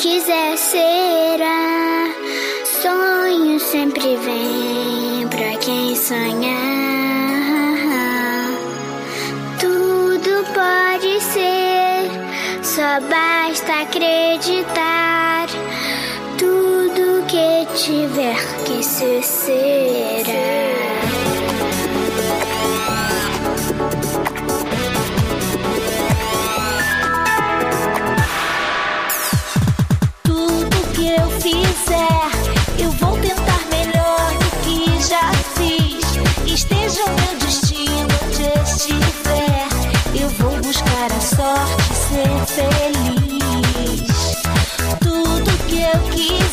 quiser será. Sonho sempre vem pra quem sonhar. Tudo pode ser, só basta acreditar. Tudo que tiver que ser. still keep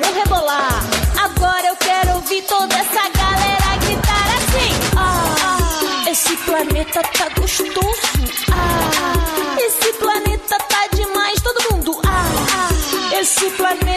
vamos rebolar. Agora eu quero ouvir toda essa galera gritar assim. Ah, esse planeta tá gostoso. Ah, esse planeta tá demais, todo mundo. Ah, esse planeta